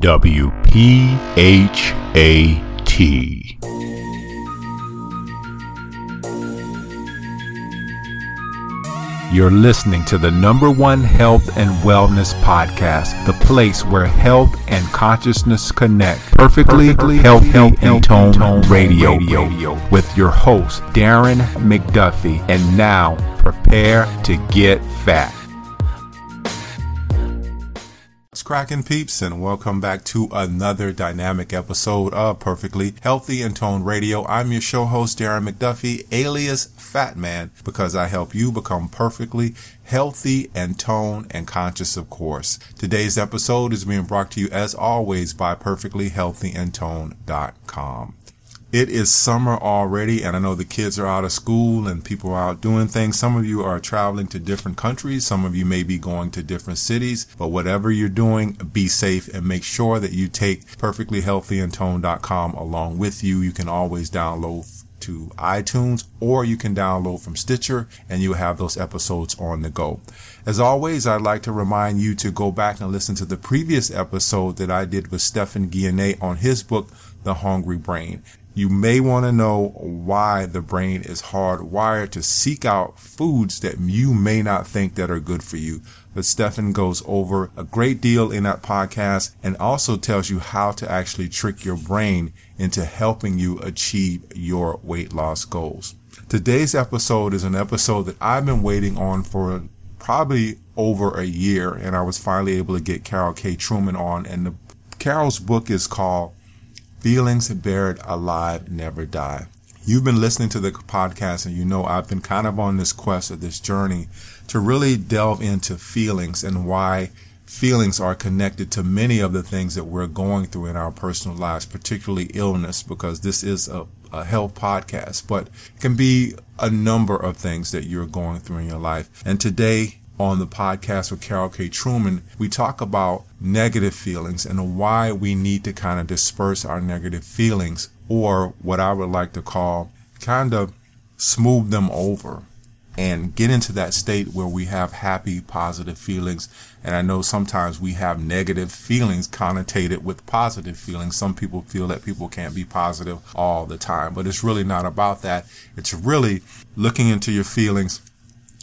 WPHAT. You're listening to the number one health and wellness podcast, the place where health and consciousness connect. Perfectly, Perfectly healthy, healthy and tone, tone radio, radio with your host, Darren McDuffie. And now, prepare to get fat. Cracking peeps and welcome back to another dynamic episode of Perfectly Healthy and Tone Radio. I'm your show host, Darren McDuffie, alias Fat Man, because I help you become perfectly healthy and tone and conscious, of course. Today's episode is being brought to you as always by perfectlyhealthyandtone.com. It is summer already, and I know the kids are out of school and people are out doing things. Some of you are traveling to different countries. Some of you may be going to different cities, but whatever you're doing, be safe and make sure that you take perfectlyhealthyandtone.com along with you. You can always download to iTunes or you can download from Stitcher and you have those episodes on the go. As always, I'd like to remind you to go back and listen to the previous episode that I did with Stephan Guyenet on his book, The Hungry Brain you may want to know why the brain is hardwired to seek out foods that you may not think that are good for you. But Stephan goes over a great deal in that podcast and also tells you how to actually trick your brain into helping you achieve your weight loss goals. Today's episode is an episode that I've been waiting on for probably over a year and I was finally able to get Karol K. Truman on and the, Karol's book is called Feelings buried alive never die. You've been listening to the podcast and you know I've been kind of on this quest or this journey to really delve into feelings and why feelings are connected to many of the things that we're going through in our personal lives, particularly illness, because this is a, a health podcast, but it can be a number of things that you're going through in your life. And today on the podcast with Karol K. Truman, we talk about negative feelings and why we need to kind of disperse our negative feelings, or what I would like to call kind of smooth them over and get into that state where we have happy, positive feelings. And I know sometimes we have negative feelings connotated with positive feelings. Some people feel that people can't be positive all the time, but it's really not about that. It's really looking into your feelings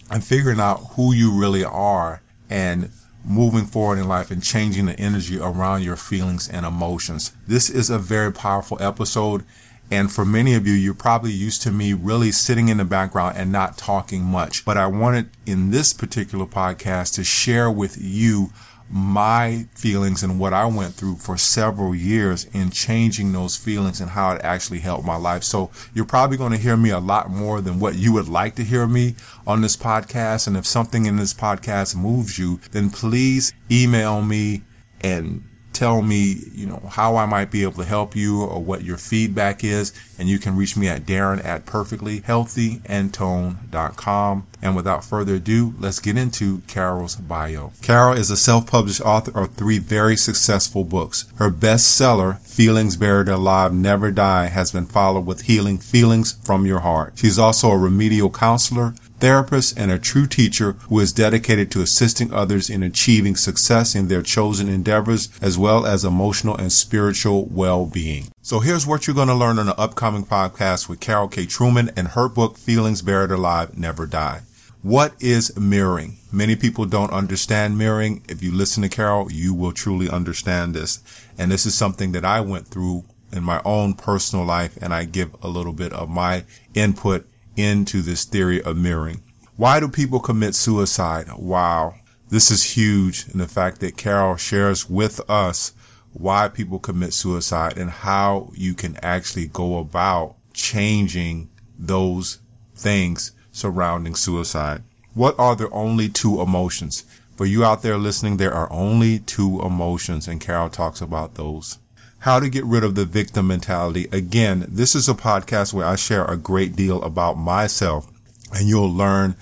and figuring out who you really are and moving forward in life and changing the energy around your feelings and emotions. This is a very powerful episode. And for many of you, you're probably used to me really sitting in the background and not talking much. But I wanted in this particular podcast to share with you my feelings and what I went through for several years in changing those feelings and how it actually helped my life. So you're probably going to hear me a lot more than what you would like to hear me on this podcast. And if something in this podcast moves you, then please email me and tell me, you know, how I might be able to help you or what your feedback is. And you can reach me at Darren at perfectlyhealthyandtone.com. And without further ado, let's get into Karol's bio. Karol is a self-published author of three very successful books. Her bestseller, Feelings Buried Alive Never Die, has been followed with Healing Feelings from Your Heart. She's also a remedial counselor, therapist, and a true teacher who is dedicated to assisting others in achieving success in their chosen endeavors, as well as emotional and spiritual well-being. So here's what you're going to learn on the upcoming podcast with Karol K. Truman and her book, Feelings Buried Alive Never Die. What is mirroring? Many people don't understand mirroring. If you listen to Karol, you will truly understand this. And this is something that I went through in my own personal life, and I give a little bit of my input into this theory of mirroring. Why do people commit suicide? Wow. This is huge in the fact that Karol shares with us why people commit suicide and how you can actually go about changing those things surrounding suicide. What are the only two emotions? For you out there listening, there are only two emotions and Karol talks about those how to get rid of the victim mentality. Again, this is a podcast where I share a great deal about myself and you'll learn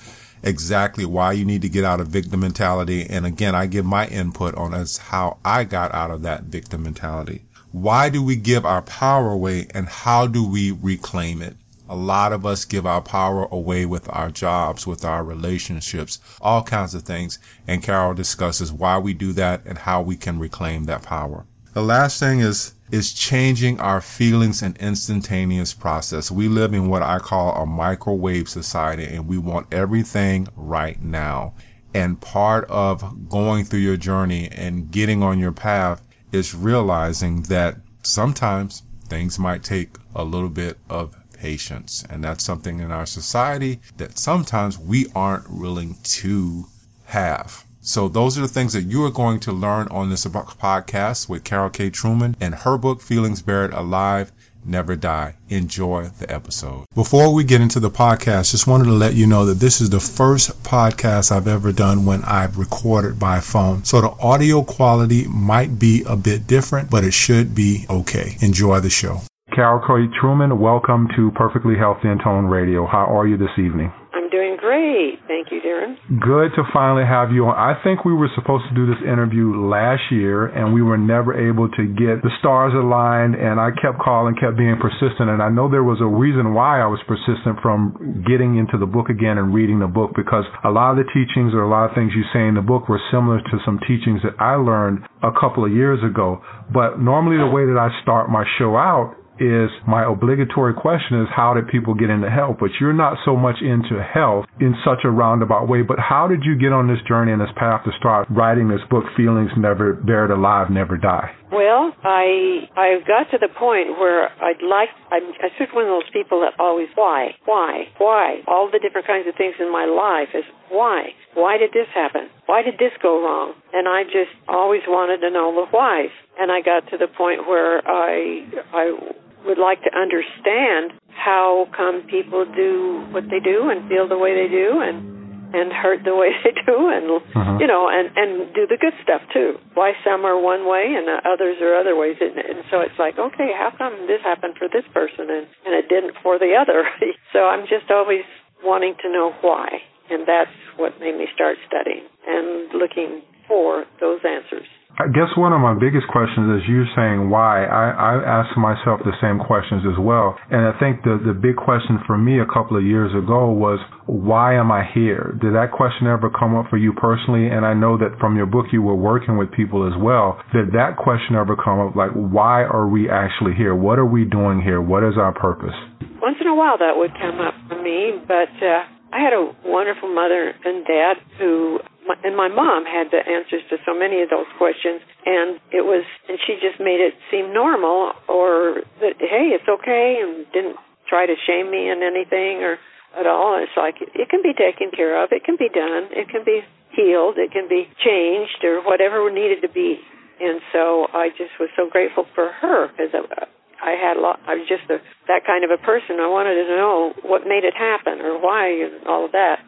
exactly why you need to get out of victim mentality. And again, I give my input on as how I got out of that victim mentality. Why do we give our power away and how do we reclaim it? A lot of us give our power away with our jobs, with our relationships, all kinds of things. And Karol discusses why we do that and how we can reclaim that power. The last thing is is changing our feelings in instantaneous process. We live in what I call a microwave society and we want everything right now. And part of going through your journey and getting on your path is realizing that sometimes things might take a little bit of patience. And that's something in our society that sometimes we aren't willing to have. So those are the things that you are going to learn on this podcast with Karol K. Truman and her book, Feelings Buried Alive, Never Die. Enjoy the episode. Before we get into the podcast, just wanted to let you know that this is the first podcast I've ever done when I've recorded by phone. So the audio quality might be a bit different, but it should be okay. Enjoy the show. Karol K. Truman, welcome to Perfectly Healthy and Tone Radio. How are you this evening? Doing great. Thank you, Darren. Good to finally have you on. I think we were supposed to do this interview last year, and we were never able to get the stars aligned. And I kept calling, kept being persistent. And I know there was a reason why I was persistent from getting into the book again and reading the book because a lot of the teachings or a lot of things you say in the book were similar to some teachings that I learned a couple of years ago. But normally, the way that I start my show out is my obligatory question is how did people get into health? But you're not so much into health in such a roundabout way. But how did you get on this journey and this path to start writing this book, Feelings Never Buried Alive, Never Die? Well, I I got to the point where I'd like I'm I sort of one of those people that always why why why all the different kinds of things in my life is why why did this happen why did this go wrong and I just always wanted to know the whys and I got to the point where I I would like to understand how come people do what they do and feel the way they do and and hurt the way they do and uh-huh. you know and and do the good stuff too. Why some are one way and others are other ways. And, and so it's like okay how come this happened for this person and and it didn't for the other? So i'm just always wanting to know why. And that's what made me start studying and looking for those answers I guess one of my biggest questions is you saying why. I, I ask myself the same questions as well. And I think the, the big question for me a couple of years ago was, why am I here? Did that question ever come up for you personally? And I know that from your book you were working with people as well. Did that question ever come up? Like, why are we actually here? What are we doing here? What is our purpose? Once in a while that would come up for me, but uh, I had a wonderful mother and dad who and my mom had the answers to so many of those questions and it was and she just made it seem normal or that hey it's okay and didn't try to shame me in anything or at all. It's like it can be taken care of it can be done it can be healed it can be changed or whatever needed to be. And so i just was so grateful for her because uh, I had a lot. I was just a, that kind of a person. I wanted to know what made it happen or why and all of that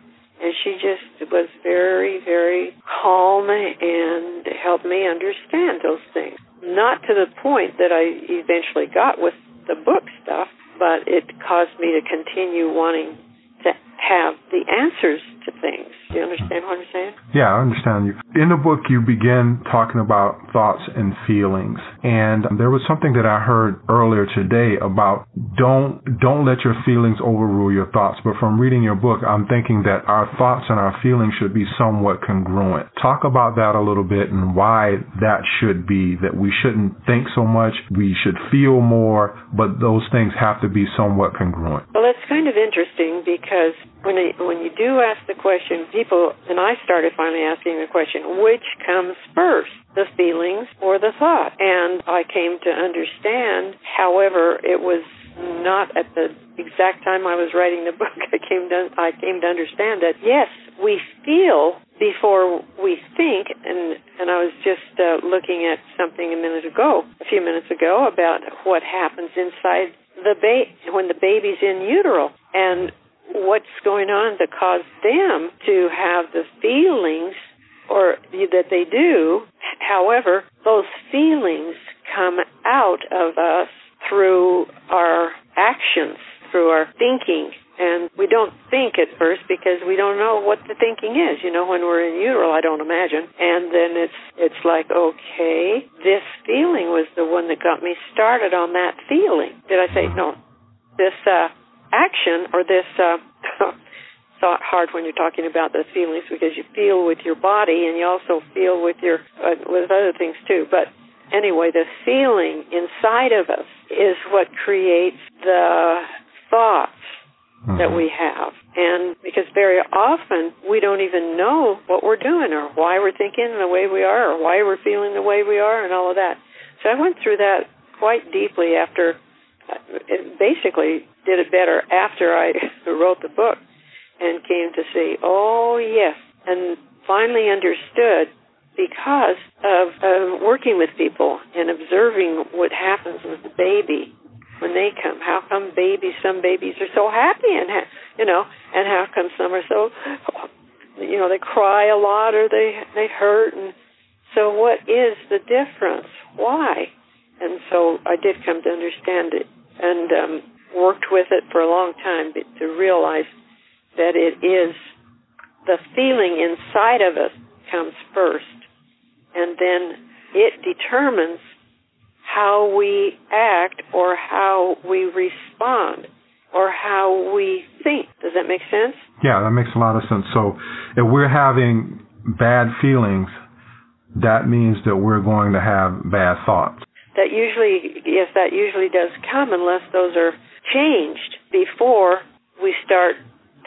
and she just was very, very calm and helped me understand those things. Not to the point that I eventually got with the book stuff, but it caused me to continue wanting to have the answers to things. Do you understand what I'm saying? Yeah, I understand you. In the book, you begin talking about thoughts and feelings, and there was something that I heard earlier today about don't don't let your feelings overrule your thoughts. But from reading your book, I'm thinking that our thoughts and our feelings should be somewhat congruent. Talk about that a little bit and why that should be. That we shouldn't think so much, we should feel more, but those things have to be somewhat congruent. Well, it's kind of interesting because when I, when you do ask the question, people and I started finally asking the question, which comes first, the feelings or the thought? And I came to understand, however, it was not at the exact time I was writing the book. I came to I came to understand that yes, we feel before we think, and and I was just uh, looking at something a minute ago, a few minutes ago, about what happens inside the ba- when the baby's in utero, and what's going on to cause them to have the feelings or that they do. However, those feelings come out of us through our actions, through our thinking. And we don't think at first because we don't know what the thinking is. You know, when we're in utero, I don't imagine. And then it's it's like, okay, this feeling was the one that got me started on that feeling. Did I say no? This uh, action or this uh, thought hard when you're talking about the feelings because you feel with your body and you also feel with your uh, with other things too. But anyway, the feeling inside of us is what creates the thoughts mm-hmm. that we have. And because very often we don't even know what we're doing or why we're thinking the way we are or why we're feeling the way we are and all of that. So I went through that quite deeply after, basically did it better after I wrote the book and came to see, oh yes, and finally understood because of uh, working with people and observing what happens with the baby when they come. How come babies? Some babies are so happy, and ha- you know, and how come some are so, you know, they cry a lot or they they hurt, and so what is the difference? Why? And so I did come to understand it, and um, worked with it for a long time to realize that it is the feeling inside of us comes first and then it determines how we act or how we respond or how we think. Does that make sense? Yeah, that makes a lot of sense. So if we're having bad feelings, that means that we're going to have bad thoughts. That usually, yes, that usually does come unless those are changed before we start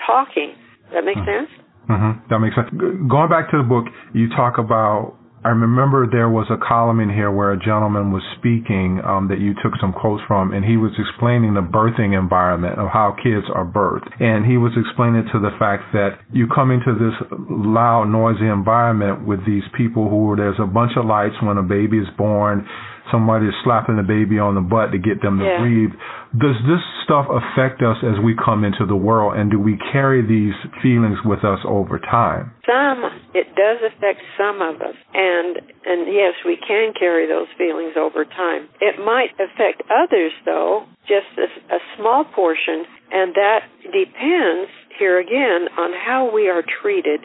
talking. That make mm-hmm. sense? Mm-hmm. That makes sense. Going back to the book, you talk about I remember there was a column in here where a gentleman was speaking um, that you took some quotes from, and he was explaining the birthing environment of how kids are birthed. And he was explaining to the fact that you come into this loud, noisy environment with these people who there's a bunch of lights when a baby is born somebody is slapping the baby on the butt to get them to yeah. breathe. Does this stuff affect us as we come into the world, and do we carry these feelings with us over time? Some, it does affect some of us, and and yes, we can carry those feelings over time. It might affect others, though, just a, a small portion, and that depends here again on how we are treated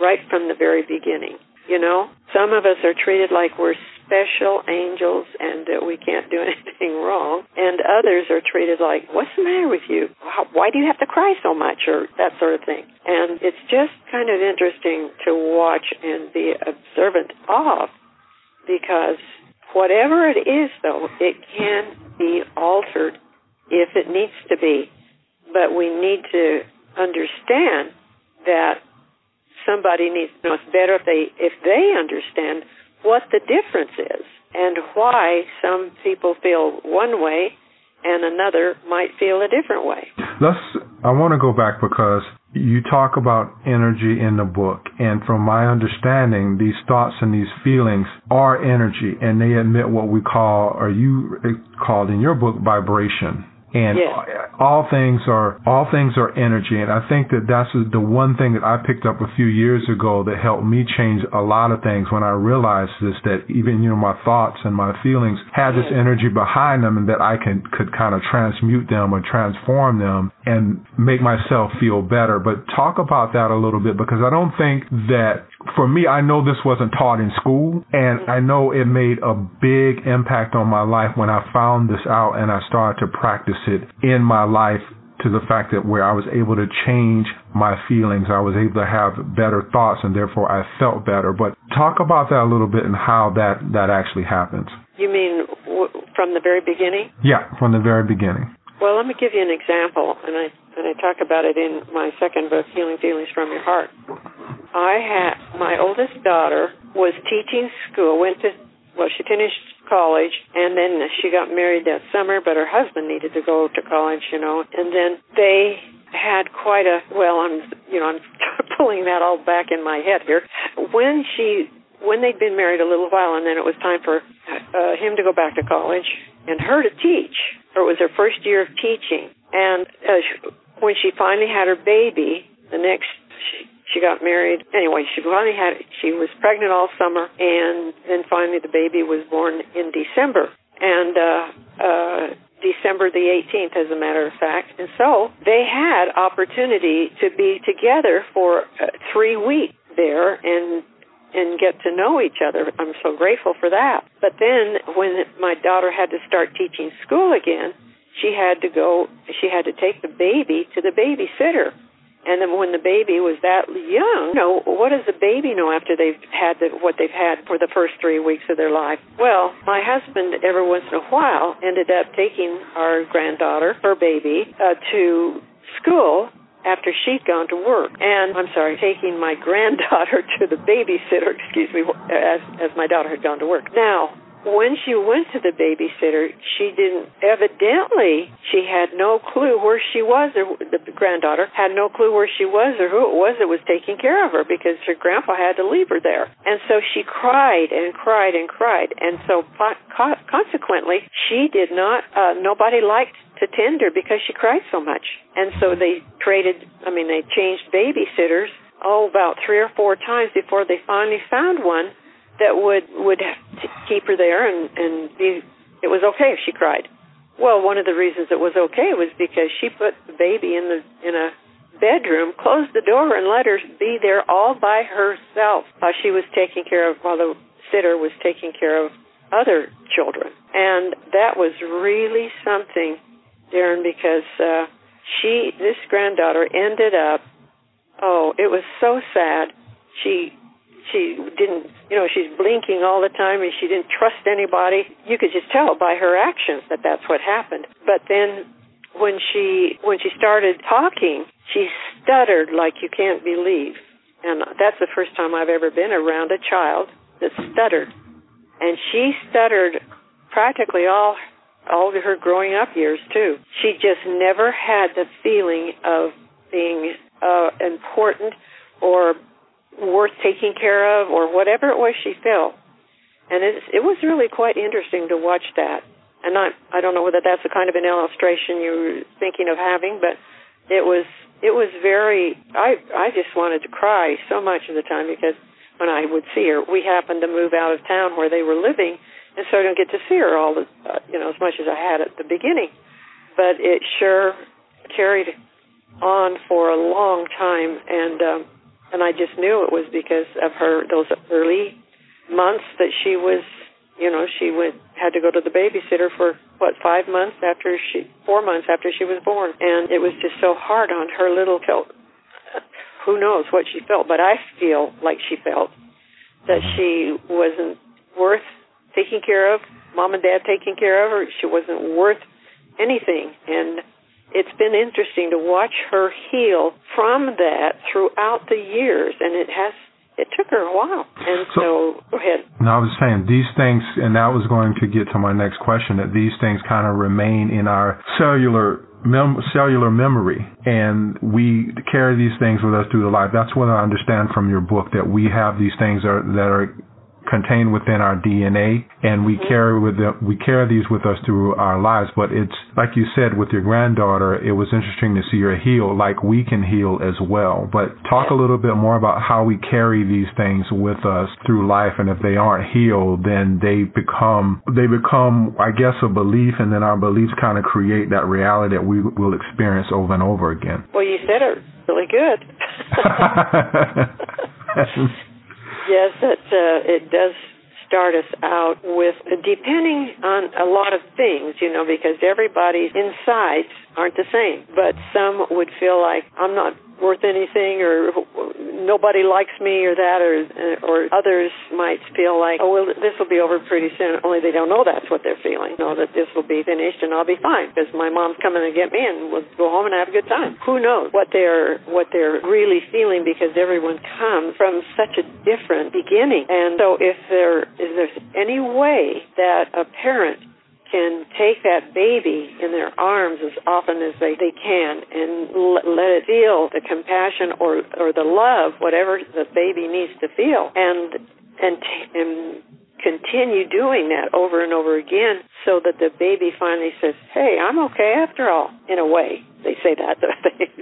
right from the very beginning. You know, some of us are treated like we're special angels and uh, we can't do anything wrong. And others are treated like, what's the matter with you? Why do you have to cry so much? Or that sort of thing. And it's just kind of interesting to watch and be observant of because whatever it is, though, it can be altered if it needs to be. But we need to understand that somebody needs to know it's better if they if they understand what the difference is and why some people feel one way and another might feel a different way. Let's I want to go back because you talk about energy in the book and from my understanding these thoughts and these feelings are energy and they emit what we call or you called in your book vibration and yes. all things are all things are energy. And i think that that's the one thing that i picked up a few years ago that helped me change a lot of things when i realized this that even you know my thoughts and my feelings had this energy behind them and that i can could kind of transmute them or transform them and make myself feel better. But talk about that a little bit because i don't think that for me, I know this wasn't taught in school, and I know it made a big impact on my life when I found this out and I started to practice it in my life to the fact that where I was able to change my feelings, I was able to have better thoughts, and therefore I felt better. But talk about that a little bit and how that that actually happens. You mean w- from the very beginning? Yeah, from the very beginning. Well, let me give you an example, and I and I talk about it in my second book, Healing Feelings from Your Heart. I had my oldest daughter was teaching school, went to well, she finished college and then she got married that summer, but her husband needed to go to college, you know. And then they had quite a well, I'm you know, I'm pulling that all back in my head here. When she when they'd been married a little while and then it was time for uh, him to go back to college and her to teach. Or it was her first year of teaching. And uh, when she finally had her baby, the next she, she got married. Anyway, she finally had she was pregnant all summer, and then finally the baby was born in December. And uh, uh, December the 18th, as a matter of fact. And so they had opportunity to be together for uh, three weeks there and and get to know each other. I'm so grateful for that. But then when my daughter had to start teaching school again, she had to go she had to take the baby to the babysitter And then when the baby was that young, you know, what does the baby know after they've had the, what they've had for the first three weeks of their life? Well, my husband every once in a while ended up taking our granddaughter, her baby, uh, to school after she'd gone to work. And I'm sorry, taking my granddaughter to the babysitter, excuse me, as as my daughter had gone to work. Now, when she went to the babysitter, she didn't, evidently, she had no clue where she was, or the granddaughter had no clue where she was or who it was that was taking care of her because her grandpa had to leave her there. And so she cried and cried and cried. And so consequently, she did not, uh, nobody liked to tend her because she cried so much. And so they traded, I mean, they changed babysitters, oh, about three or four times before they finally found one that would would keep her there and and be it was okay if she cried. Well, one of the reasons it was okay was because she put the baby in the in a bedroom, closed the door, and let her be there all by herself while she was taking care of while the sitter was taking care of other children. And that was really something, Darren, because uh, she this granddaughter ended up. Oh, it was so sad. She she didn't, you know, she's blinking all the time and she didn't trust anybody. You could just tell by her actions that that's what happened. But then when she when she started talking, she stuttered like you can't believe. And that's the first time I've ever been around a child that stuttered. And she stuttered practically all all of her growing up years too. She just never had the feeling of being uh, important or worth taking care of or whatever it was she felt. And it, it was really quite interesting to watch that. And I, I don't know whether that's the kind of an illustration you were thinking of having, but it was, it was very, I, I just wanted to cry so much of the time because when I would see her, we happened to move out of town where they were living, and so I don't get to see her all the, uh, you know, as much as I had at the beginning. But it sure carried on for a long time, and um, and I just knew it was because of her those early months that she was, you know, she went had to go to the babysitter for what five months after she four months after she was born, and it was just so hard on her little felt. Who knows what she felt, but I feel like she felt that mm-hmm. she wasn't worth taking care of. Mom and Dad taking care of her. She wasn't worth anything, and it's been interesting to watch her heal from that throughout the years, and it has it took her a while. And so, so go ahead. No, I was saying these things, and that was going to get to my next question. That these things kind of remain in our cellular mem- cellular memory, and we carry these things with us through the life. That's what I understand from your book that we have these things are, that are contained within our DNA, and we mm-hmm. carry with them, we carry these with us through our lives. But it's like you said with your granddaughter, it was interesting to see her heal, like we can heal as well. But talk a little bit more about how we carry these things with us through life, and if they aren't healed, then they become they become, I guess, a belief, and then our beliefs kind of create that reality that we will experience over and over again. Well, you said it really good. yes, it uh, it does start us out with depending on a lot of things, you know, because everybody's insides aren't the same. But some would feel like I'm not worth anything or nobody likes me or that or uh, or others might feel like oh well this will be over pretty soon. Only they don't know that's what they're feeling. Know that this will be finished and I'll be fine because my mom's coming to get me and we'll go home and have a good time. Who knows what they're what they're really feeling because everyone comes from such a different beginning. And so if there is there's any way that a parent can take that baby in their arms as often as they, they can and l- let it feel the compassion or, or the love, whatever the baby needs to feel, and and, t- and continue doing that over and over again so that the baby finally says, "Hey, I'm okay after all." In a way, they say that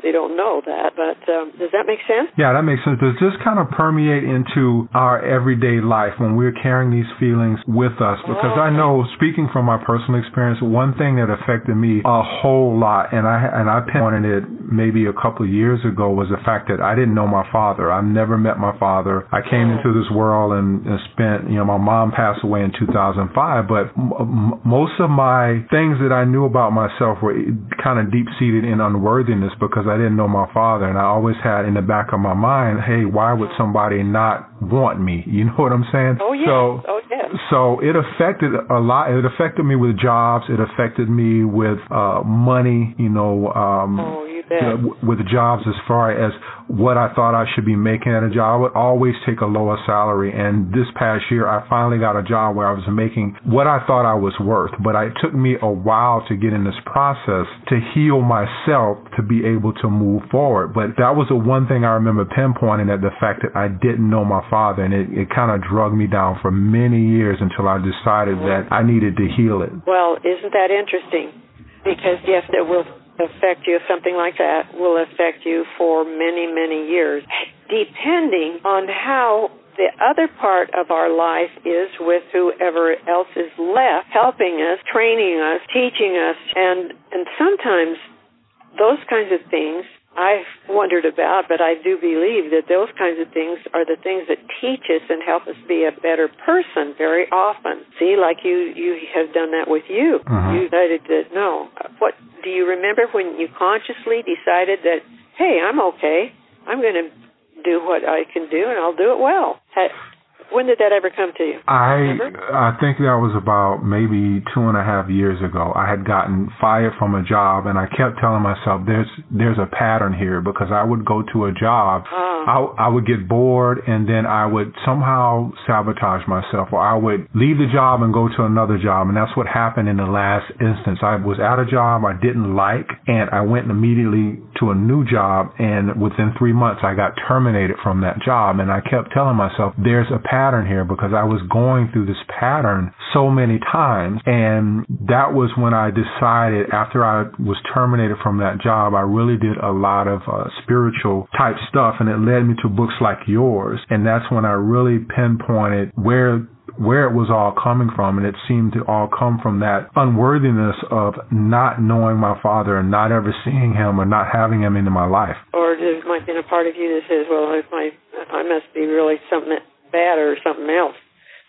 they don't know that. But um, does that make sense? Yeah, that makes sense. Does this kind of permeate into our everyday life when we're carrying these feelings with us? Because I know, speaking from my personal experience, one thing that affected me a whole lot, and I and I pinpointed it maybe a couple of years ago, was the fact that I didn't know my father. I've never met my father. I came oh. into this world and, and spent, you know, my mom passed away in 2005, but m- most of my things that I knew about myself were kind of deep seated in unworthiness because I didn't know my father, and I always had in the back of my mind, hey, why would somebody not want me? You know what I'm saying? Oh yeah. So, oh yeah. So it affected a lot. It affected me with jobs. It affected me with uh money. You know. Um, oh, you bet. With jobs, as far as what I thought I should be making at a job, I would always take a lower salary. And this past year, I finally got a job where I was making what I thought I was worth. But it took me a while to get in this process to heal myself to be able to move forward. But that was the one thing I remember pinpointing at the fact that I didn't know my father, and it, it kind of drug me down for many years until I decided that I needed to heal it. Well, isn't that interesting? Because yes, there will affect you. Something like that will affect you for many, many years, depending on how the other part of our life is with whoever else is left, helping us, training us, teaching us, and and sometimes those kinds of things I've wondered about, but I do believe that those kinds of things are the things that teach us and help us be a better person very often. See, like you, you have done that with you. Uh-huh. You decided that no. What do you remember when you consciously decided that, hey, I'm okay. I'm going to do what I can do, and I'll do it well. When did that ever come to you? I I think that was about maybe two and a half years ago. I had gotten fired from a job, and I kept telling myself, "There's there's a pattern here," because I would go to a job, oh. I I would get bored, and then I would somehow sabotage myself, or I would leave the job and go to another job, and that's what happened in the last instance. I was at a job I didn't like, and I went immediately to a new job, and within three months I got terminated from that job, and I kept telling myself, "There's a pattern." Pattern here because I was going through this pattern so many times. And that was when I decided after I was terminated from that job, I really did a lot of uh, spiritual type stuff and it led me to books like yours. And that's when I really pinpointed where where it was all coming from, and it seemed to all come from that unworthiness of not knowing my father and not ever seeing him or not having him into my life. Or there might be a part of you that says, "Well, if my I must be really something bad or something else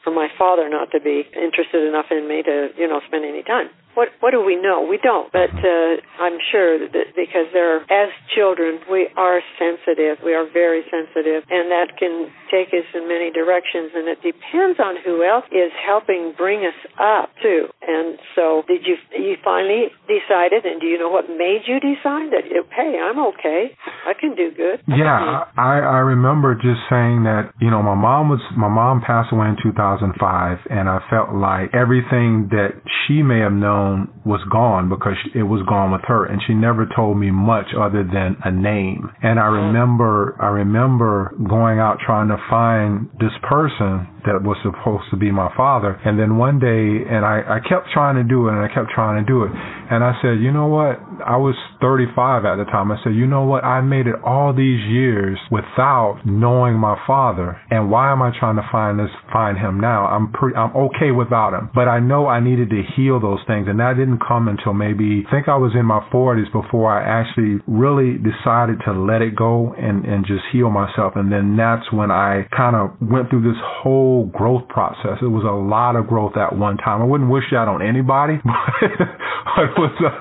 for my father not to be interested enough in me to, you know, spend any time. What what do we know? We don't, but uh, I'm sure that because there, are, as children, we are sensitive. We are very sensitive, and that can take us in many directions. And it depends on who else is helping bring us up too. And so, did you you finally decided? And do you know what made you decide that? Hey, I'm okay. I can do good. Yeah, I I remember just saying that. You know, my mom was my mom passed away in 2005, and I felt like everything that she may have known was gone because it was gone with her and she never told me much other than a name. And i mm. remember i remember going out trying to find this person that was supposed to be my father. And then one day and i i kept trying to do it and i kept trying to do it. And i said you know what? I was 35 at the time. I said you know what? I made it all these years without knowing my father. And why am i trying to find this find him now? I'm pretty i'm okay without him. But i know i needed to heal those things. And that didn't come until maybe I think I was in my 40s before I actually really decided to let it go and and just heal myself. And then that's when I kind of went through this whole growth process. It was a lot of growth at one time. I wouldn't wish that on anybody, but it was a,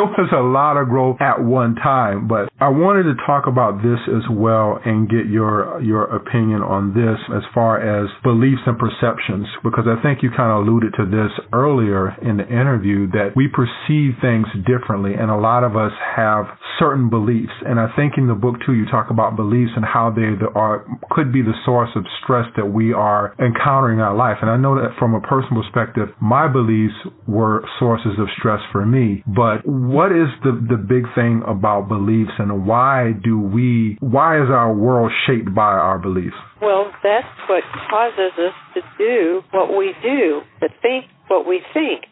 it was a lot of growth at one time. But I wanted to talk about this as well and get your your opinion on this as far as beliefs and perceptions because I think you kind of alluded to this earlier in the interview that we perceive things differently, and a lot of us have certain beliefs. And I think in the book too, you talk about beliefs and how they are could be the source of stress that we are encountering our life. And I know that from a personal perspective, my beliefs were sources of stress for me. But what is the the big thing about beliefs, and why do we? Why is our world shaped by our beliefs? Well, that's what causes us to do what we do, to think what we think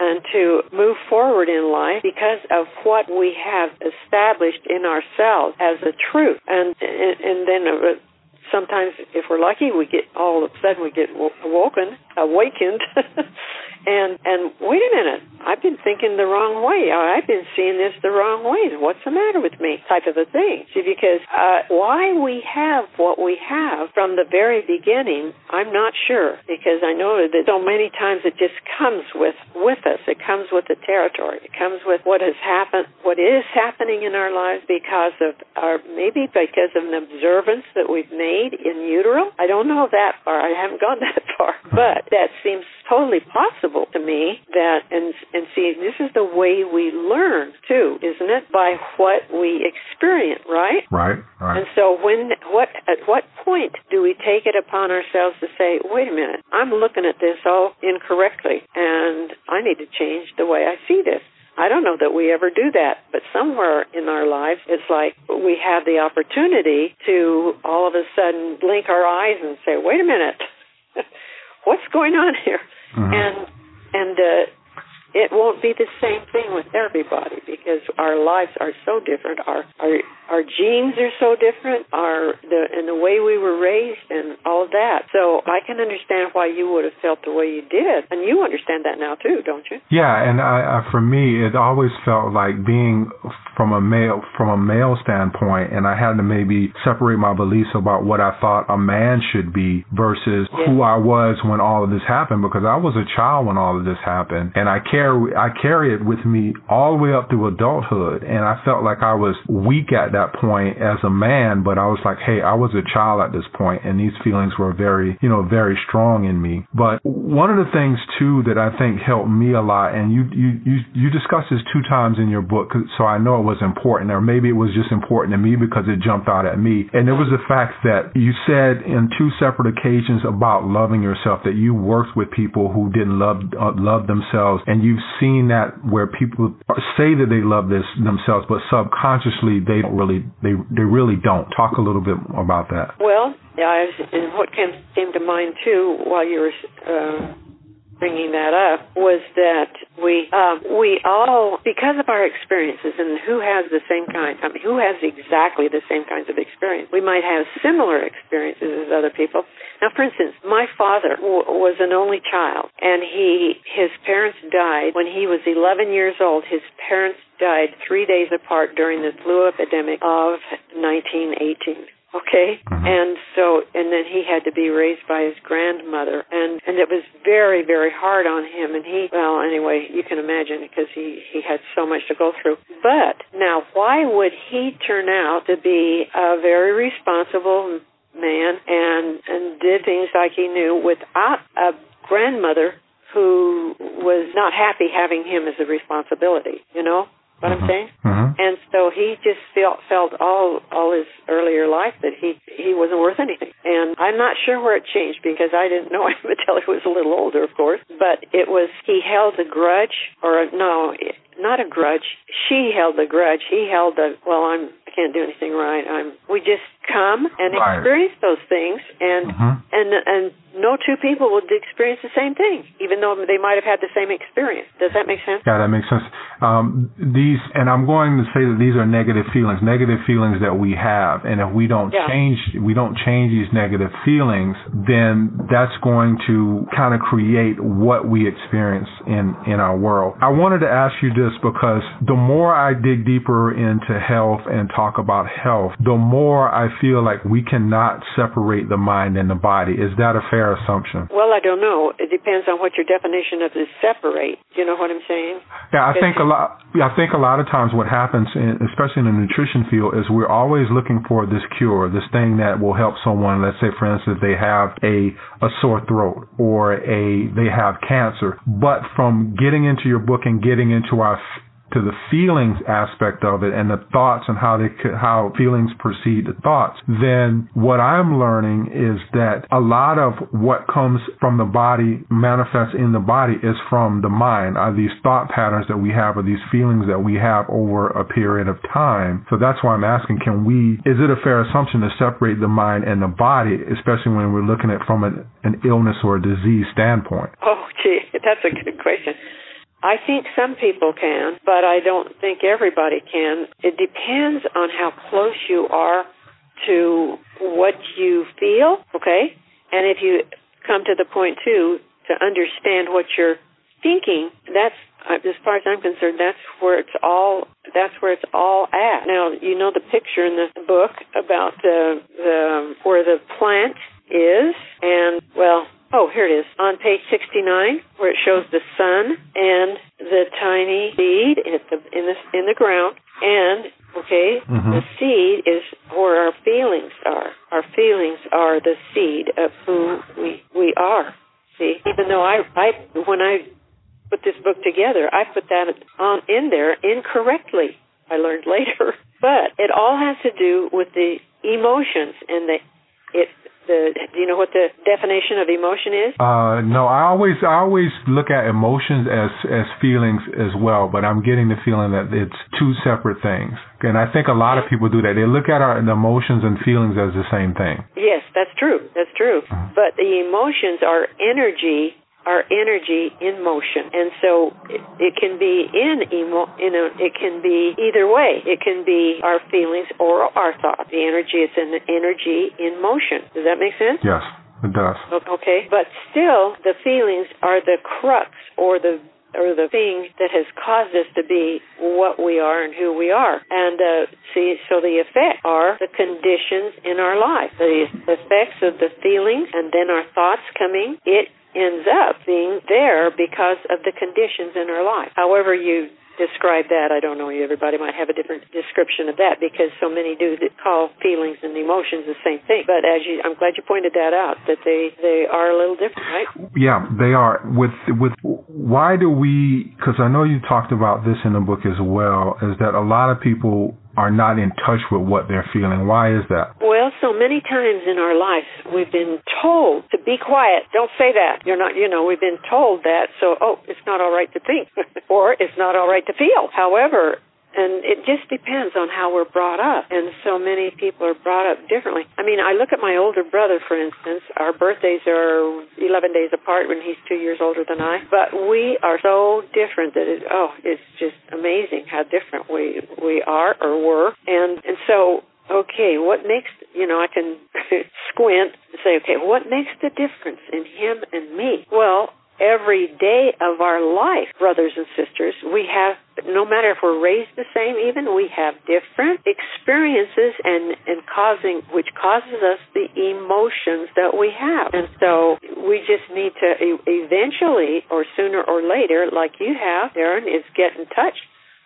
and to move forward in life because of what we have established in ourselves as a truth. And and, and then uh, sometimes, if we're lucky, we get all of a sudden we get awoken, awakened, and and wait a minute, I've been thinking the wrong way. I've been seeing this the wrong way. What's the matter with me? Type of a thing. See, because uh, why we have what we have from the very beginning, I'm not sure because I know that so many times it just comes with with us. It comes with the territory. It comes with what has happened, what is happening in our lives because of our, maybe because of an observance that we've made in utero. I don't know that far. I haven't gone that far, but that seems totally possible to me that, and, and see, this is the way we learn too, isn't it? By what we experience, right? Right, right. And so when, what, at what point do we take it upon ourselves to say, wait a minute, I'm looking at this all incorrectly and I need to change the way I see this. I don't know that we ever do that, but somewhere in our lives, it's like we have the opportunity to all of a sudden blink our eyes and say, "Wait a minute, what's going on here?" Mhm. And and uh, it won't be the same thing with everybody because our lives are so different. Our our our genes are so different. Our the and the way we were raised and all that. So I can understand why you would have felt the way you did, and you understand that now too, don't you? Yeah, and I, I, for me, it always felt like being from a male from a male standpoint, and I had to maybe separate my beliefs about what I thought a man should be versus Yeah. who I was when all of this happened. Because I was a child when all of this happened, and I I carry it with me all the way up through adulthood, and I felt like I was weak at that point as a man, but I was like, hey, I was a child at this point, and these feelings were very, you know, very strong in me. But one of the things too that I think helped me a lot, and you you you, you discuss this two times in your book, so I know it was important, or maybe it was just important to me because it jumped out at me, and it was the fact that you said in two separate occasions about loving yourself that you worked with people who didn't love uh, love themselves, and you've seen that where people say that they love this themselves, but subconsciously they don't really they they really don't. Talk a little bit about that. Well, yeah, I and what came, came to mind too while you were uh, bringing that up was that we um, we all because of our experiences and who has the same kind I mean who has exactly the same kinds of experience we might have similar experiences as other people. Now for instance my father w- was an only child and he his parents died when he was 11 years old. His parents died 3 days apart during the flu epidemic of 1918 Okay, Mhm. and so and then he had to be raised by his grandmother, and and it was very very hard on him. And he well anyway you can imagine because he he had so much to go through. But now why would he turn out to be a very responsible man and and did things like he knew without a grandmother who was not happy having him as a responsibility? You know what I'm saying? Mhm. And so he just felt felt all all his earlier life that he he wasn't worth anything. And I'm not sure where it changed because I didn't know him until he was a little older, of course. But it was he held a grudge, or a, no, not a grudge. She held the grudge. He held the well. I'm I can't do anything right. I'm. We just come and Right. experience those things, and Mhm. and and no two people would experience the same thing, even though they might have had the same experience. Does that make sense? Yeah, that makes sense. Um, these, and I'm going to say that these are negative feelings, negative feelings that we have, and if we don't Yeah. change, we don't change these negative feelings, then that's going to kind of create what we experience in in our world. I wanted to ask you this because the more I dig deeper into health and talk about health, the more I feel like we cannot separate the mind and the body. Is that a fair assumption? Well, I don't know. It depends on what your definition of is separate. You know what I'm saying? Yeah, I think a lot. Yeah, I think a lot of times what happens, in, especially in the nutrition field, is we're always looking for this cure, this thing that will help someone. Let's say, for instance, they have a a sore throat or a they have cancer. But from getting into your book and getting into our to the feelings aspect of it and the thoughts and how they could, how feelings precede the thoughts, then what I'm learning is that a lot of what comes from the body manifests in the body is from the mind, are these thought patterns that we have or these feelings that we have over a period of time. So that's why I'm asking, can we, is it a fair assumption to separate the mind and the body, especially when we're looking at from an, an illness or a disease standpoint? Oh, gee, that's a good question. I think some people can, but I don't think everybody can. It depends on how close you are to what you feel, okay? And if you come to the point too to understand what you're thinking, that's uh, as far as I'm concerned, that's where it's all. That's where it's all at. Now, you know the picture in the book about the the where the plant is, and well, oh, here it is on page 69, where it shows the sun and the tiny seed at the in the in the ground, and okay, Mhm. the seed is where our feelings are. Our feelings are the seed of who we we are. See, even though I I when I put this book together, I put that on in there incorrectly. I learned later, but it all has to do with the emotions and the it the do you know what the definition of emotion is? Uh, no, I always I always look at emotions as as feelings as well, but I'm getting the feeling that it's two separate things. And I think a lot of people do that. They look at our the emotions and feelings as the same thing. Yes, that's true. That's true. But the emotions are energy, are energy in motion, and so it, it can be in emo. You know, it can be either way. It can be our feelings or our thoughts. The energy is an energy in motion. Does that make sense? Yes, it does. Okay, but still, the feelings are the crux or the or the thing that has caused us to be what we are and who we are. And uh, see, so the effects are the conditions in our life. The effects of the feelings and then our thoughts coming. It ends up being there because of the conditions in our life. However you describe that, I don't know. Everybody might have a different description of that because so many do that call feelings and emotions the same thing. But as you, I'm glad you pointed that out that they they are a little different, right? Yeah, they are. With with why do we? Because I know you talked about this in the book as well. Is that a lot of people are not in touch with what they're feeling? Why is that? Well, so many times in our lives we've been told to be quiet. Don't say that. You're not, you know, we've been told that. So, oh, it's not all right to think or it's not all right to feel. However, and it just depends on how we're brought up. And so many people are brought up differently. I mean, I look at my older brother, for instance. Our birthdays are 11 days apart when he's two years older than I. But we are so different that it, oh, it's just amazing how different we, we are or were. And, and so okay, what makes you know I can squint and say, okay, what makes the difference in him and me? Well, every day of our life, brothers and sisters, we have no matter if we're raised the same even we have different experiences and and causing which causes us the emotions that we have. And so we just need to eventually or sooner or later like you have darren is get in touch.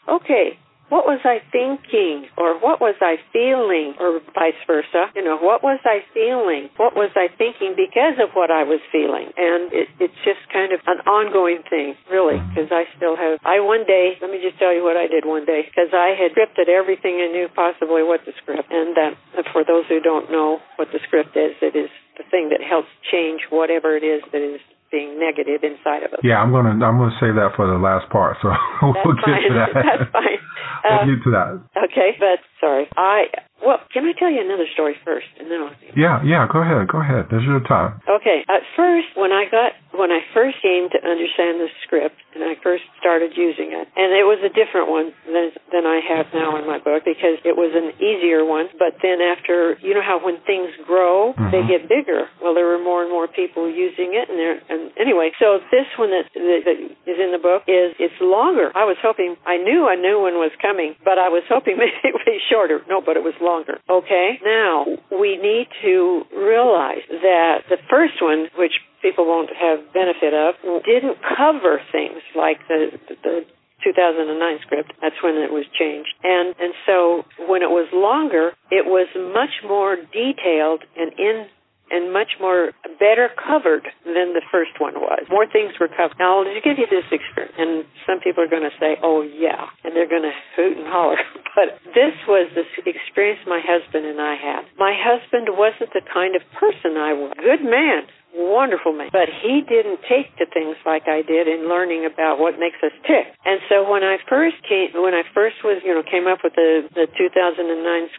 Okay what was I thinking? Or what was I feeling? Or vice versa. You know, what was I feeling? What was I thinking because of what I was feeling? And it, it's just kind of an ongoing thing, really, because I still have, I one day, let me just tell you what I did one day, because I had scripted everything I knew possibly what the script. And uh, for those who don't know what the script is, it is the thing that helps change whatever it is that is being negative inside of us. Yeah, I'm gonna I'm gonna say that for the last part. So we'll That's get fine. to that. That's fine. we'll Uh, get to that. Okay, but sorry. I well, can I tell you another story first, and then I'll. See. Yeah, yeah. Go ahead. Go ahead. This is your time. Okay. At first, when I got when I first came to understand the script, and I first started using it, and it was a different one than than I have now in my book because it was an easier one. But then after, you know how when things grow, they Mhm. get bigger. Well, there were more and more people using it, and there. And anyway, so this one that, that, that is in the book is it's longer. I was hoping I knew a new one was coming, but I was hoping maybe it would be shorter. No, but it was longer. Okay. Now we need to realize that the first one, which people won't have benefit of, didn't cover things like the the 2009 script. That's when it was changed. And and so when it was longer, it was much more detailed and in and much more better covered than the first one was. More things were covered. Now, I'll give you this experience, and some people are going to say, "Oh yeah," and they're going to hoot and holler. But this was the experience my husband and I had. My husband wasn't the kind of person I was. Good man, wonderful man. But he didn't take to things like I did in learning about what makes us tick. And so when I first came, when I first was, you know, came up with the the 2009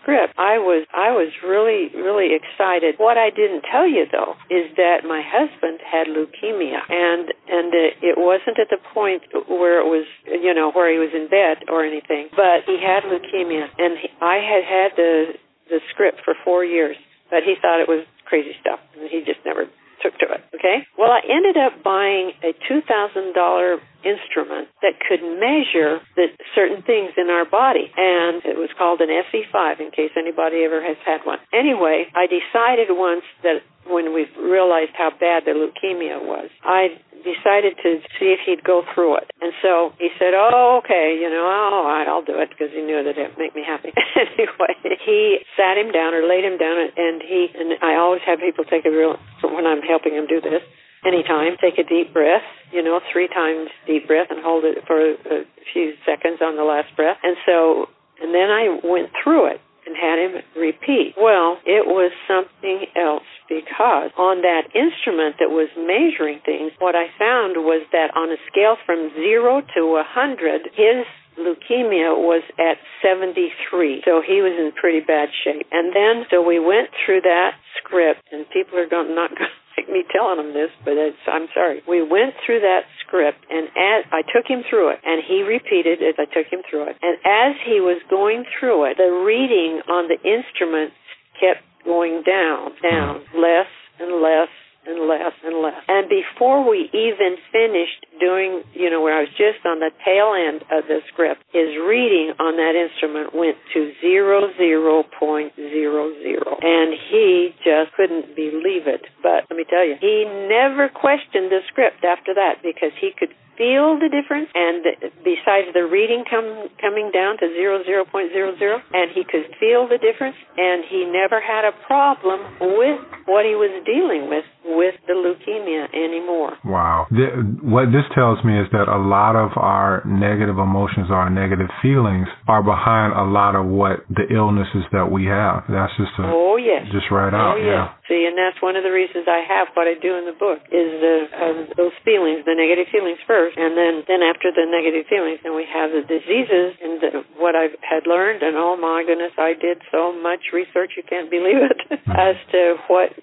script, I was I was really really excited. What I didn't tell you though is that my husband had leukemia, and and it, wasn't at the point where it was, you know, where he was in bed or anything, but he had leukemia, and he, I had had the the script for four years, but he thought it was crazy stuff, and he just never took to it. Okay. Well, I ended up buying a two thousand dollar instrument that could measure the certain things in our body, and it was called an SE5. In case anybody ever has had one. Anyway, I decided once that when we realized how bad the leukemia was, I decided to see if he'd go through it. And so he said, "Oh, okay, you know, all right, I'll do it," because he knew that it'd make me happy. anyway, he sat him down or laid him down, and he and I always have people take a real when I'm helping him do this anytime. Take a deep breath, you know, three times deep breath and hold it for a few seconds on the last breath. And so, and then I went through it and had him repeat. Well, it was something else because on that instrument that was measuring things, what I found was that on a scale from zero to a hundred, his leukemia was at 73. So he was in pretty bad shape. And then, so we went through that script, and people are not going like me telling him this, but it's, I'm sorry. We went through that script, and as I took him through it, and he repeated as I took him through it. And as he was going through it, the reading on the instruments kept going down, down, less and less and less and less. And before we even finished doing, you know, where I was just on the tail end of the script, his reading on that instrument went to zero zero point zero zero. And he just couldn't believe it. But let me tell you, he never questioned the script after that because he could feel the difference and besides the reading come, coming down to zero zero point zero zero and he could feel the difference and he never had a problem with what he was dealing with with the leukemia anymore. Wow. what this tells me is that a lot of our negative emotions, our negative feelings are behind a lot of what the illnesses that we have. That's just a, Oh yes. Just right out. Oh yes. Yeah. See, and that's one of the reasons I have what I do in the book is the uh, those feelings, the negative feelings first, and then then after the negative feelings, then we have the diseases and the, what I had learned. And oh my goodness, I did so much research you can't believe it as to what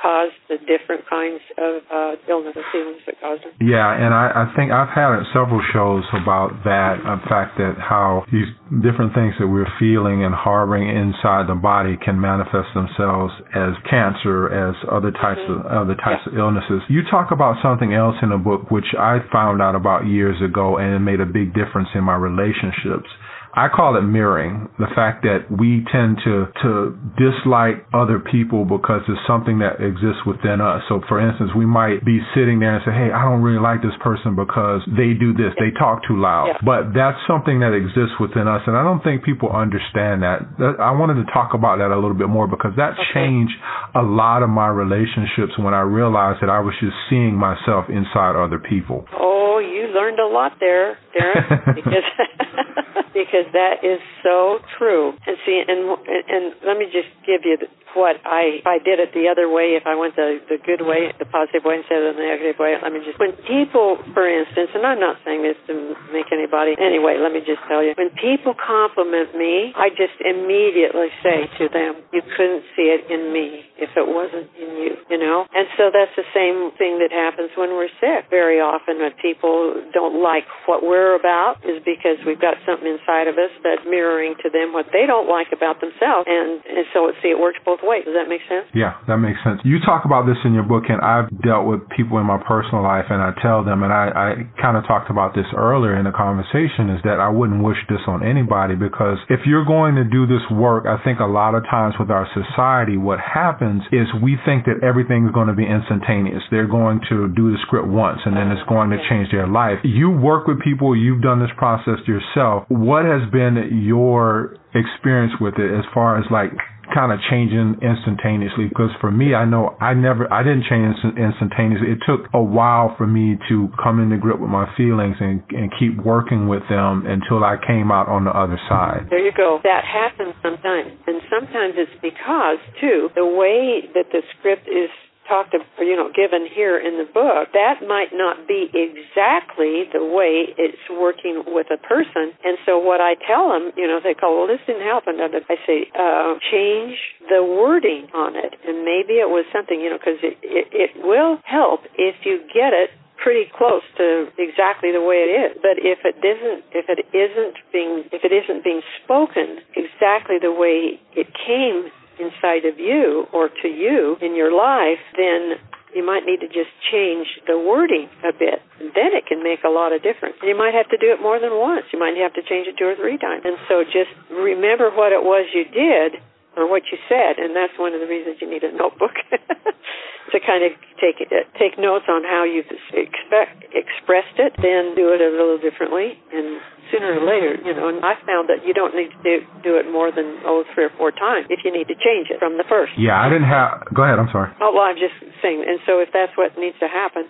caused the different kinds of uh, illness and feelings that caused them. Yeah, and I, I think I've had several shows about that. In fact, that how these different things that we're feeling and harboring inside the body can manifest themselves as cancer as other types mm-hmm. of other types yeah. of illnesses. You talk about something else in the book which I found out about years ago and it made a big difference in my relationships. I call it mirroring. The fact that we tend to to dislike other people because it's something that exists within us. So, for instance, we might be sitting there and say, "Hey, I don't really like this person because they do this. They talk too loud." Yeah. But that's something that exists within us, and I don't think people understand that. I wanted to talk about that a little bit more because that okay. changed a lot of my relationships when I realized that I was just seeing myself inside other people. Oh, learned a lot there, Darren, because because that is so true. And see, and and let me just give you what I if I did it the other way, if I went the the good way, the positive way instead of the negative way. Let me just when people, for instance, and I'm not saying this to make anybody anyway. Let me just tell you, when people compliment me, I just immediately say to them, "You couldn't see it in me if it wasn't in you," you know. And so that's the same thing that happens when we're sick. Very often, when people don't like what we're about, is because we've got something inside of us that's mirroring to them what they don't like about themselves, and and so see, it works both ways. Does that make sense? Yeah, that makes sense. You talk about this in your book, and I've dealt with people in my personal life, and I tell them, and I, I kind of talked about this earlier in the conversation, is that I wouldn't wish this on anybody because if you're going to do this work, I think a lot of times with our society, what happens is we think that everything's going to be instantaneous. They're going to do the script once, and then it's going to change their life. You work with people, you've done this process yourself. What has been your experience with it as far as like kind of changing instantaneously because for me I know I never I didn't change instantaneously. It took a while for me to come into grip with my feelings and and keep working with them until I came out on the other side. There you go. That happens sometimes. And sometimes it's because too the way that the script is talked you know, given here in the book, that might not be exactly the way it's working with a person. And so what I tell them, you know, they go, well, this didn't. And I say, uh, change the wording on it. And maybe it was something, you know, because it, it, it will help if you get it pretty close to exactly the way it is. But if it isn't, if it isn't being, if it isn't being spoken exactly the way it came inside of you or to you in your life, then you might need to just change the wording a bit. Then it can make a lot of difference. You might have to do it more than once. You might have to change it two or three times. And so just remember what it was you did or what you said, and that's one of the reasons you need a notebook to kind of take take notes on how you've expect, expressed it, then do it a little differently, and sooner or later, you know. And I found that you don't need to do, do it more than oh three or four times if you need to change it from the first. Yeah, I didn't have. Go ahead. I'm sorry. Oh well, I'm just saying. And so if that's what needs to happen,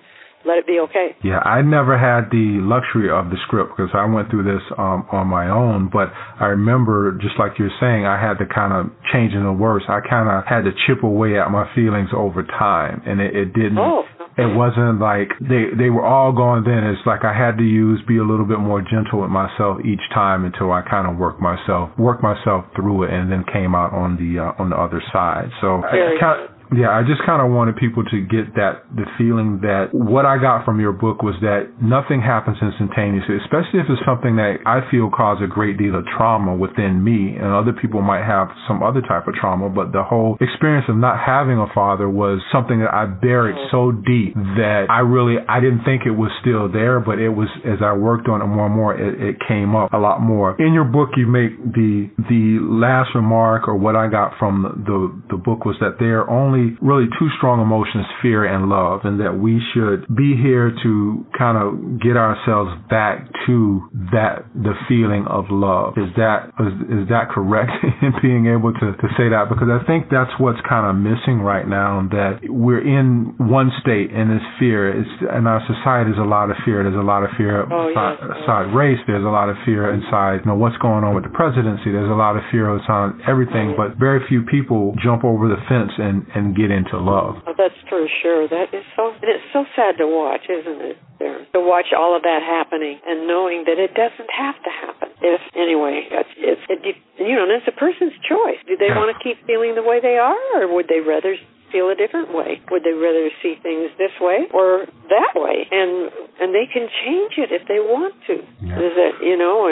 let it be okay. Yeah, I never had the luxury of the script because I went through this um, on my own. But I remember, just like you're saying, I had to kind of change in the words. I kind of had to chip away at my feelings over time, and it, it didn't. Oh. It wasn't like they they were all gone then. It's like I had to use be a little bit more gentle with myself each time until I kind of worked myself worked myself through it, and then came out on the uh, on the other side. So kind of, yeah, I just kind of wanted people to get that the feeling that what I got from your book was that nothing happens instantaneously, especially if it's something that I feel caused a great deal of trauma within me, and other people might have some other type of trauma. But the whole experience of not having a father was something that I buried so deep that I really I didn't think it was still there, but it was as I worked on it more and more, it, it came up a lot more. In your book, you make the the last remark, or what I got from the the book was that there are only really two strong emotions, fear and love, and that we should be here to kind of get ourselves back to that the feeling of love. Is that is, is that correct in being able to, to say that? Because I think that's what's kind of missing right now. That we're in one state and it's fear. It's in our society. There's a lot of fear. There's a lot of fear oh, inside, yes. inside race. There's a lot of fear inside you know what's going on with the presidency. There's a lot of fear inside everything, but very few people jump over the fence and and get into love. Oh, that's for sure. That is so. And it's so sad to watch, isn't it? There to watch all of that happening and knowing that it doesn't have to happen. If anyway, it's, it's it, you know, and it's a person's choice. Do they Yeah. want to keep feeling the way they are, or would they rather feel a different way? Would they rather see things this way or that way? And and they can change it if they want to. Yeah. Does that you know?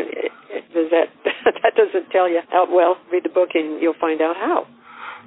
Does that that doesn't tell you how well? Read the book and you'll find out how.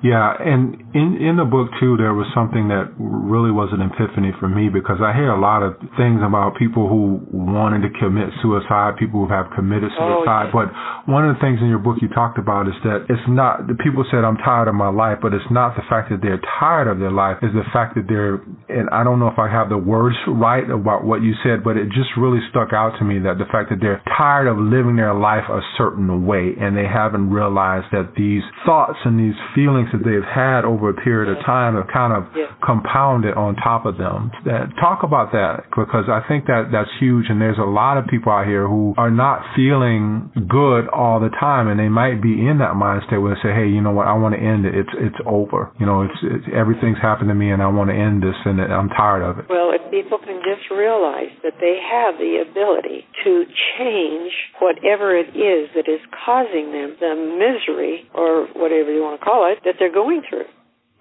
Yeah, and in in the book too, there was something that really was an epiphany for me because I hear a lot of things about people who wanted to commit suicide, people who have committed Oh, suicide. yeah. But one of the things in your book you talked about is that it's not the people said I'm tired of my life, but it's not the fact that they're tired of their life, it's the fact that they're and I don't know if I have the words right about what you said, but it just really stuck out to me that the fact that they're tired of living their life a certain way and they haven't realized that these thoughts and these feelings that they've had over a period of time have kind of Yeah. compounded on top of them. That, talk about that because I think that that's huge and there's a lot of people out here who are not feeling good all the time and they might be in that mind state where they say, hey, you know what, I want to end it. It's it's over. You know, it's, it's everything's happened to me and I want to end this and I'm tired of it. Well, if people can just realize that they have the ability to change whatever it is that is causing them the misery or whatever you want to call it that they're going through.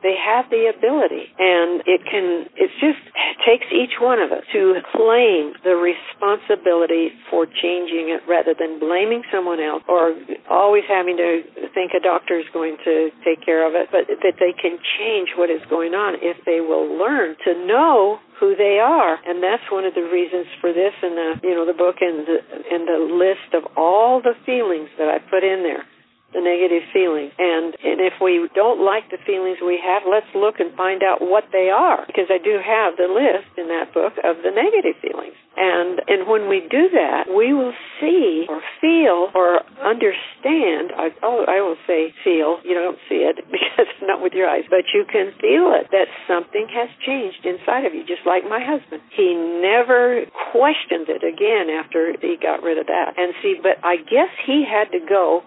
They have the ability and it can, it just takes each one of us to claim the responsibility for changing it rather than blaming someone else or always having to think a doctor is going to take care of it, but that they can change what is going on if they will learn to know who they are and that's one of the reasons for this and the you know the book and the and the list of all the feelings that I put in there the negative feelings and and if we don't like the feelings we have let's look and find out what they are. Because I do have the list in that book of the negative feelings. And and when we do that we will see or feel or understand. I oh I will say feel. You don't see it because it's not with your eyes. But you can feel it that something has changed inside of you just like my husband. He never questioned it again after he got rid of that. And see but I guess he had to go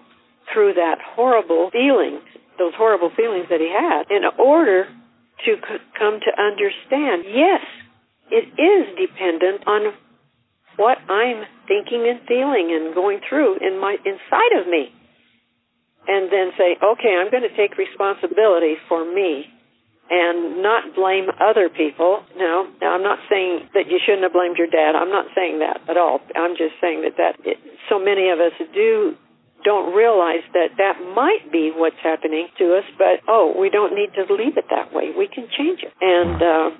through that horrible feeling, those horrible feelings that he had in order to c- come to understand yes it is dependent on what I'm thinking and feeling and going through in my inside of me. And then say, okay, I'm going to take responsibility for me and not blame other people. No, now I'm not saying that you shouldn't have blamed your dad. I'm not saying that at all. I'm just saying that that it, so many of us do don't realize that that might be what's happening to us, but oh, we don't need to leave it that way. We can change it. And uh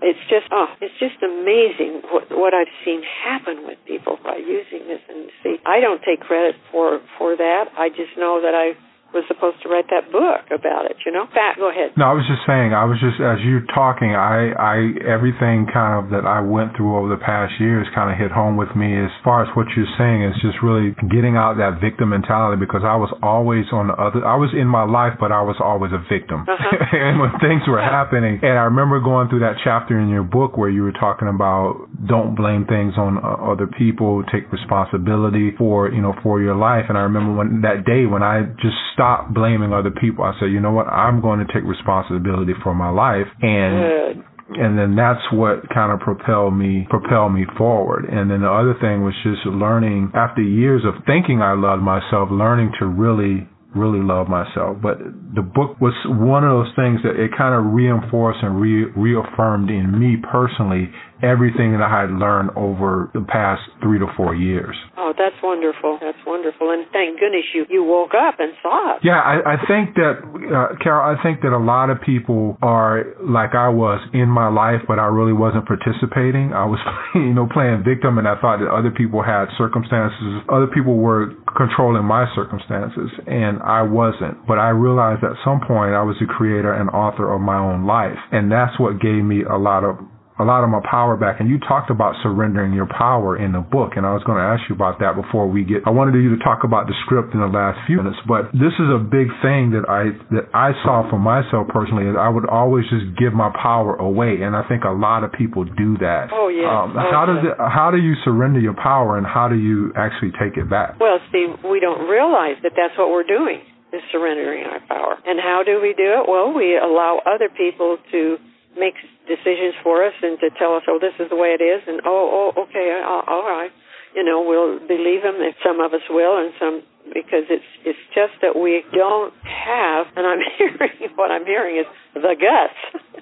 it's just oh, it's just amazing what what I've seen happen with people by using this and see I don't take credit for for that. I just know that I was supposed to write that book about it. You know, Pat, go ahead. No, I was just saying. I was just as you were talking. I, I everything kind of that I went through over the past years kind of hit home with me. As far as what you're saying is just really getting out that victim mentality because I was always on the other. I was in my life, but I was always a victim. Uh-huh. and when things were happening, and I remember going through that chapter in your book where you were talking about don't blame things on uh, other people, take responsibility for you know for your life. And I remember when that day when I just stop blaming other people. I said, you know what? I'm going to take responsibility for my life and Good. and then that's what kind of propelled me propelled me forward. And then the other thing was just learning after years of thinking I loved myself, learning to really really love myself. But the book was one of those things that it kind of reinforced and re- reaffirmed in me personally everything that I had learned over the past three to four years. Oh, that's wonderful. That's wonderful. And thank goodness you, you woke up and saw it. Yeah, I, I think that, uh, Karol, I think that a lot of people are like I was in my life, but I really wasn't participating. I was, you know, playing victim and I thought that other people had circumstances, other people were controlling my circumstances and I wasn't. But I realized at some point I was the creator and author of my own life. And that's what gave me a lot of a lot of my power back. And you talked about surrendering your power in the book, and I was going to ask you about that before we get. I wanted you to talk about the script in the last few minutes, but this is a big thing that I that I saw for myself personally. Is I would always just give my power away, and I think a lot of people do that. Oh yeah. Um, oh, how does it, how do you surrender your power, and how do you actually take it back? Well, Steve, we don't realize that that's what we're doing is surrendering our power. And how do we do it? Well, we allow other people to make decisions for us and to tell us, oh, this is the way it is, and oh, oh, okay, uh, all right, you know, we'll believe them. If some of us will, and some because it's it's just that we don't have, and I'm hearing what I'm hearing is the guts.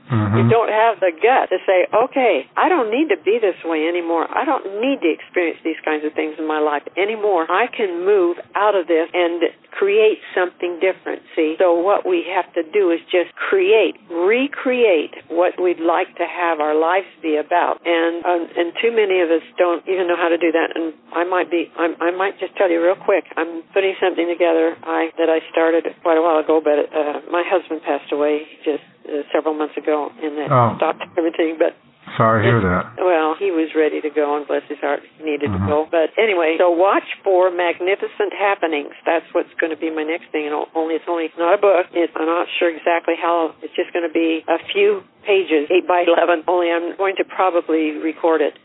Mm-hmm. You don't have the gut to say, okay, I don't need to be this way anymore. I don't need to experience these kinds of things in my life anymore. I can move out of this and create something different. See, so what we have to do is just create, recreate what we'd like to have our lives be about. And um, and too many of us don't even know how to do that. And I might be, I'm, I might just tell you real quick. I'm putting something together I that I started quite a while ago, but uh, my husband passed away just uh, several months ago, and that oh. stopped everything. But Sorry to hear that. Well, he was ready to go, and bless his heart, he needed mm-hmm. to go. But anyway, so watch for magnificent happenings. That's what's going to be my next thing. And only it's only not a book. It's, I'm not sure exactly how. It's just going to be a few pages, eight by eleven. Only I'm going to probably record it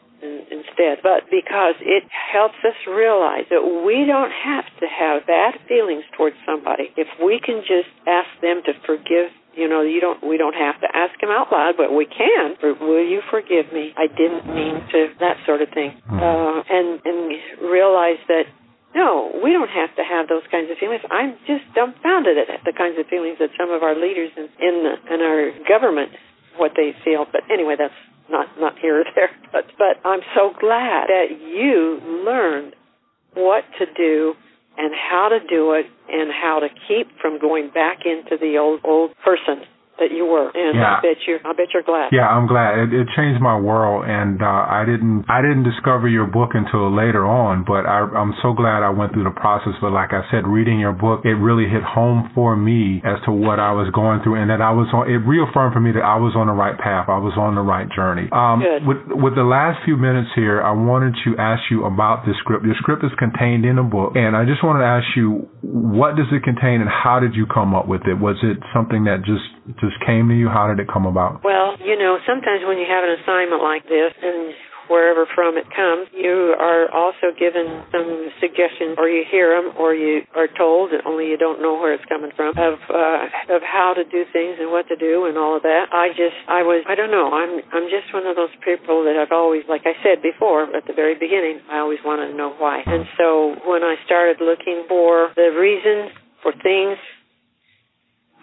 instead, but because it helps us realize that we don't have to have bad feelings towards somebody if we can just ask them to forgive you know, you don't. We don't have to ask him out loud, but we can. Will you forgive me? I didn't mean to. That sort of thing. Hmm. Uh, and and realize that no, we don't have to have those kinds of feelings. I'm just dumbfounded at the kinds of feelings that some of our leaders in in, the, in our government what they feel. But anyway, that's not not here or there. But but I'm so glad that you learned what to do and how to do it and how to keep from going back into the old old person that you were, and yeah. I bet you, I bet you're glad. Yeah, I'm glad. It, it changed my world, and uh, I didn't, I didn't discover your book until later on. But I, I'm so glad I went through the process. But like I said, reading your book, it really hit home for me as to what I was going through, and that I was on. It reaffirmed for me that I was on the right path. I was on the right journey. Um, Good. With with the last few minutes here, I wanted to ask you about the script. Your script is contained in a book, and I just wanted to ask you, what does it contain, and how did you come up with it? Was it something that just just came to you? How did it come about? Well, you know, sometimes when you have an assignment like this and wherever from it comes, you are also given some suggestions, or you hear them, or you are told, only you don't know where it's coming from, of uh, of how to do things and what to do and all of that. I just, I was, I don't know, I'm I'm just one of those people that I've always, like I said before at the very beginning, I always wanted to know why. And so when I started looking for the reason for things,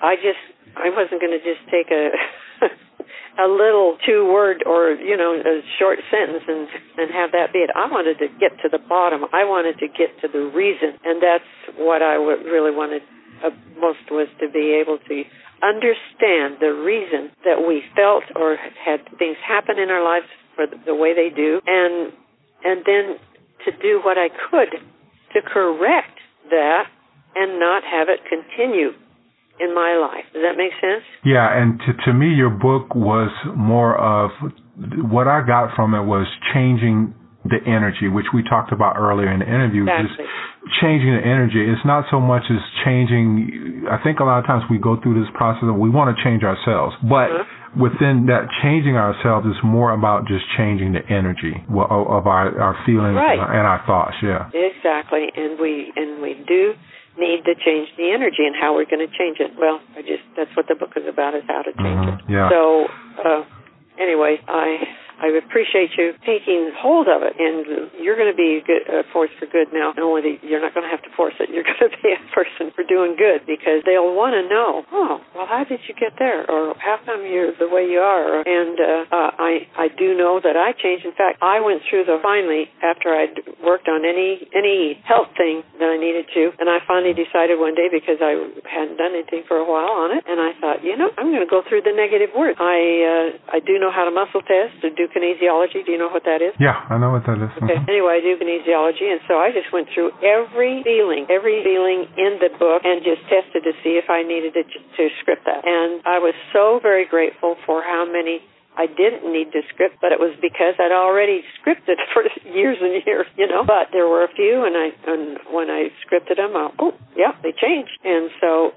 I just I wasn't going to just take a a little two word or you know a short sentence and and have that be it. I wanted to get to the bottom. I wanted to get to the reason, and that's what I really wanted uh, most was to be able to understand the reason that we felt or had things happen in our lives for the, the way they do, and and then to do what I could to correct that and not have it continue in my life. Does that make sense? Yeah, and to to me your book was more of what I got from it was changing the energy, which we talked about earlier in the interview. Exactly. Just changing the energy. It's not so much as changing. I think a lot of times we go through this process and we want to change ourselves, but Uh-huh. within that changing ourselves is more about just changing the energy of our our feelings Right. and our thoughts. Yeah. Exactly, and we and we do need to change the energy and how we're going to change it. Well, I just that's what the book is about is how to change Mhm, it. yeah. So uh, anyway, I I appreciate you taking hold of it, and you're going to be a, force for good now. Not only you're not going to have to force it, you're going to be a person for doing good because they'll want to know. Oh, well, how did you get there, or how come you're the way you are? And uh, uh, I I do know that I changed. In fact, I went through the finally after I'd worked on any any health thing that I needed to, and I finally decided one day because I hadn't done anything for a while on it, and I thought, you know, I'm going to go through the negative words. I uh, I do know how to muscle test, to do kinesiology. Do you know what that is? Yeah, I know what that is. Okay. Mhm. Anyway, I do kinesiology, and so I just went through every feeling, every feeling in the book, and just tested to see if I needed to, to script that. And I was so very grateful for how many I didn't need to script, but it was because I'd already scripted for years and years, you know. But there were a few, and I and when I scripted them, I, oh yeah, they changed, and so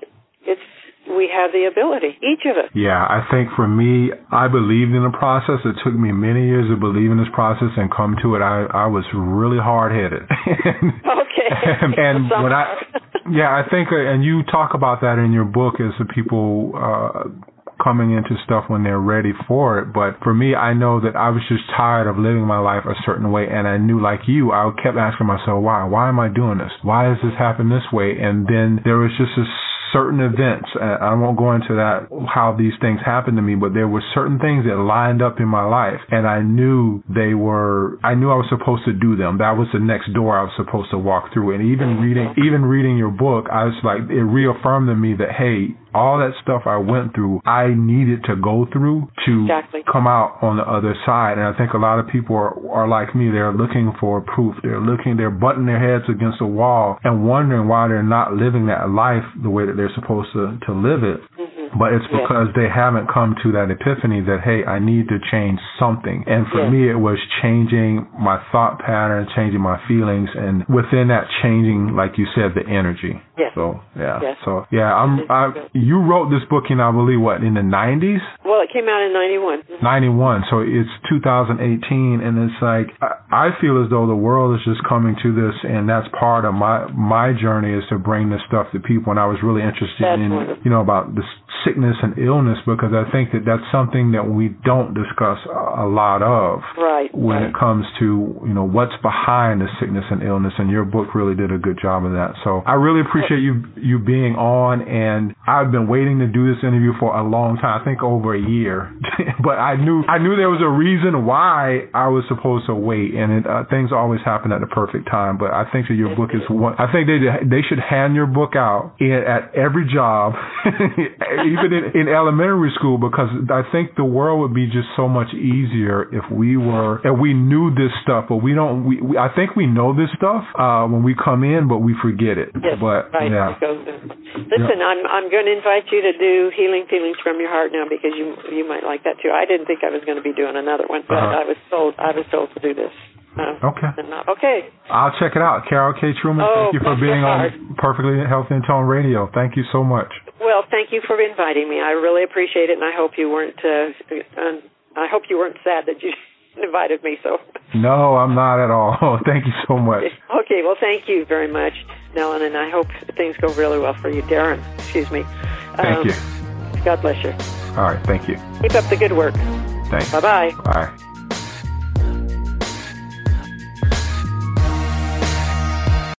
it's we have the ability, each of us. Yeah, I think for me, I believed in the process. It took me many years to believe in this process and come to it. I I was really hard headed. Okay. and, and when I, yeah, I think, uh, and you talk about that in your book as the people. uh coming into stuff when they're ready for it but for me I know that I was just tired of living my life a certain way and I knew like you I kept asking myself why why am I doing this why has this happened this way and then there was just a certain events. I won't go into that how these things happened to me, but there were certain things that lined up in my life, and I knew they were. I knew I was supposed to do them. That was the next door I was supposed to walk through. And even reading, even reading your book, I was like, it reaffirmed to me that hey, all that stuff I went through, I needed to go through to Exactly. come out on the other side. And I think a lot of people are, are like me. They're looking for proof. They're looking, they're butting their heads against a wall and wondering why they're not living that life the way that they're supposed to, to live it. Mm-hmm. But it's because they haven't come to that epiphany that, hey, I need to change something. And for me, it was changing my thought pattern, changing my feelings, and within that, changing, like you said, the energy. Yes. So, yeah. Yes. So, yeah, I'm, I, you wrote this book in, I believe, what, in the 90s? Well, it came out in '91. 91 so it's 2018 and it's like I I feel as though the world is just coming to this and that's part of my my journey is to bring this stuff to people and I was really interested That's in wonderful. you know about this sickness and illness because I think that that's something that we don't discuss a a lot of Right. when right. it comes to you know what's behind the sickness and illness and your book really did a good job of that so i really appreciate you you being on and i've been waiting to do this interview for a long time i think over a year. But i knew i knew there was a reason why i was supposed to wait and it, uh, things always happen at the perfect time but i think that your book is one i think they they should hand your book out in, at every job even in, in elementary school because i think the world would be just so much easier if we were if we knew this stuff but we don't we, we i think we know this stuff uh when we come in but we forget it. Yes, but right. yeah in. Listen, I'm I'm going to invite you to do healing feelings from your heart now because you you might like that too. I didn't think I was going to be doing another one, but Uh-huh. I was told I was told to do this. Uh, okay okay. i'll check it out karol k truman Oh, thank you for being on perfectly healthy and toned radio thank you so much Well, thank you for inviting me. I really appreciate it, and I hope you weren't. Uh, uh, I hope you weren't sad that you invited me. So. no i'm not at all thank you so much Okay, well, thank you very much, Nellen, and I hope things go really well for you, Darren. Excuse me. thank Um, you God bless you. all right thank you Keep up the good work. thanks Bye bye. bye